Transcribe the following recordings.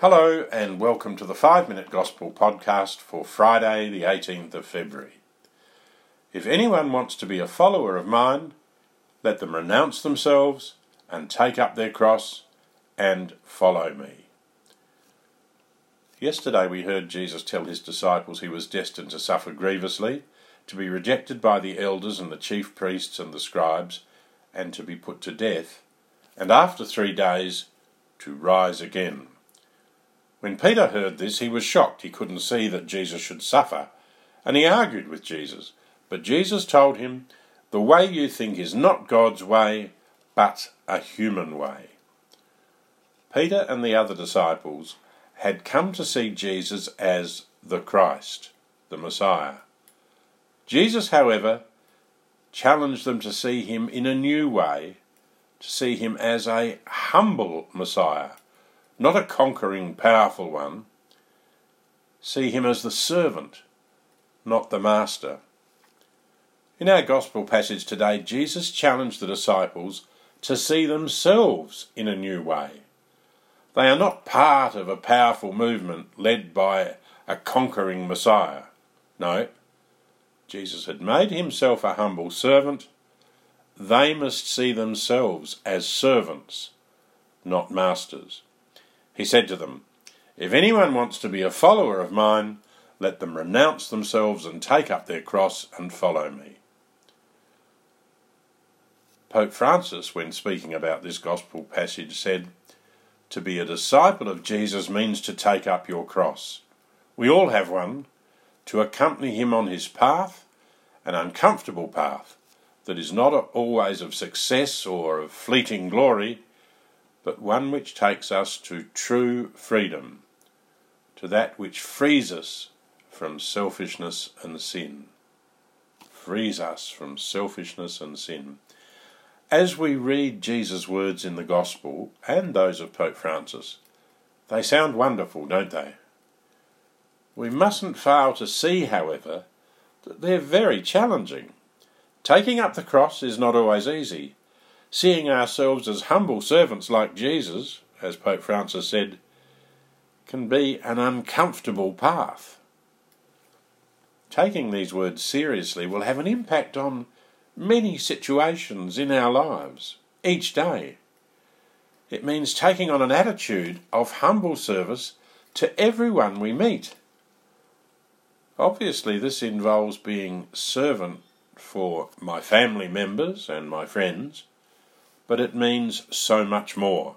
Hello, and welcome to the 5 Minute Gospel podcast for Friday, the 18th of February. If anyone wants to be a follower of mine, let them renounce themselves and take up their cross and follow me. Yesterday we heard Jesus tell his disciples he was destined to suffer grievously, to be rejected by the elders and the chief priests and the scribes, and to be put to death, and after three days to rise again. When Peter heard this, he was shocked. He couldn't see that Jesus should suffer, and he argued with Jesus. But Jesus told him, The way you think is not God's way, but a human way. Peter and the other disciples had come to see Jesus as the Christ, the Messiah. Jesus, however, challenged them to see him in a new way, to see him as a humble Messiah not a conquering, powerful one. See him as the servant, not the master. In our gospel passage today, Jesus challenged the disciples to see themselves in a new way. They are not part of a powerful movement led by a conquering Messiah. No, Jesus had made himself a humble servant. They must see themselves as servants, not masters. He said to them, If anyone wants to be a follower of mine, let them renounce themselves and take up their cross and follow me. Pope Francis, when speaking about this gospel passage, said, To be a disciple of Jesus means to take up your cross. We all have one, to accompany him on his path, an uncomfortable path that is not always of success or of fleeting glory, but one which takes us to true freedom, to that which frees us from selfishness and sin. Frees us from selfishness and sin. As we read Jesus' words in the Gospel and those of Pope Francis, they sound wonderful, don't they? We mustn't fail to see, however, that they're very challenging. Taking up the cross is not always easy, seeing ourselves as humble servants like Jesus, as Pope Francis said, can be an uncomfortable path. Taking these words seriously will have an impact on many situations in our lives each day. It means taking on an attitude of humble service to everyone we meet. Obviously, this involves being servant for my family members and my friends, but it means so much more.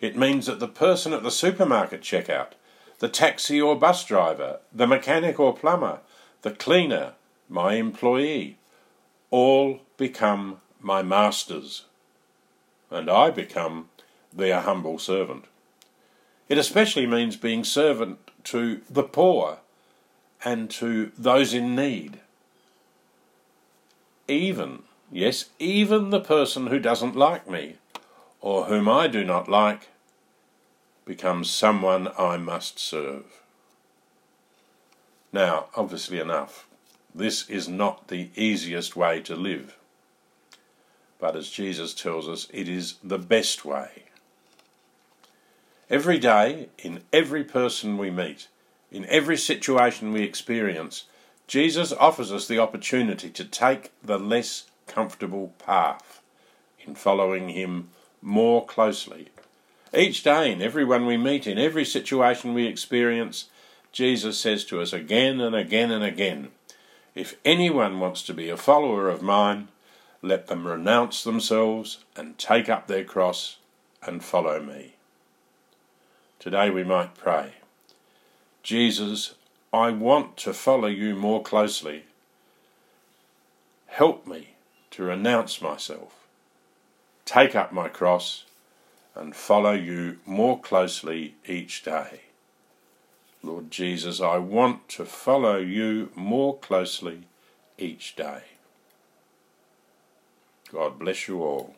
It means that the person at the supermarket checkout, the taxi or bus driver, the mechanic or plumber, the cleaner, my employee, all become my masters, and I become their humble servant. It especially means being servant to the poor and to those in need. Even Yes, even the person who doesn't like me, or whom I do not like, becomes someone I must serve. Now, obviously enough, this is not the easiest way to live. But as Jesus tells us, it is the best way. Every day, in every person we meet, in every situation we experience, Jesus offers us the opportunity to take the less comfortable path in following Him more closely. Each day, in everyone we meet, in every situation we experience, Jesus says to us again and again and again If anyone wants to be a follower of mine, let them renounce themselves and take up their cross and follow me. Today we might pray Jesus, I want to follow you more closely. Help me to renounce myself, take up my cross, and follow you more closely each day. Lord Jesus, I want to follow you more closely each day. God bless you all.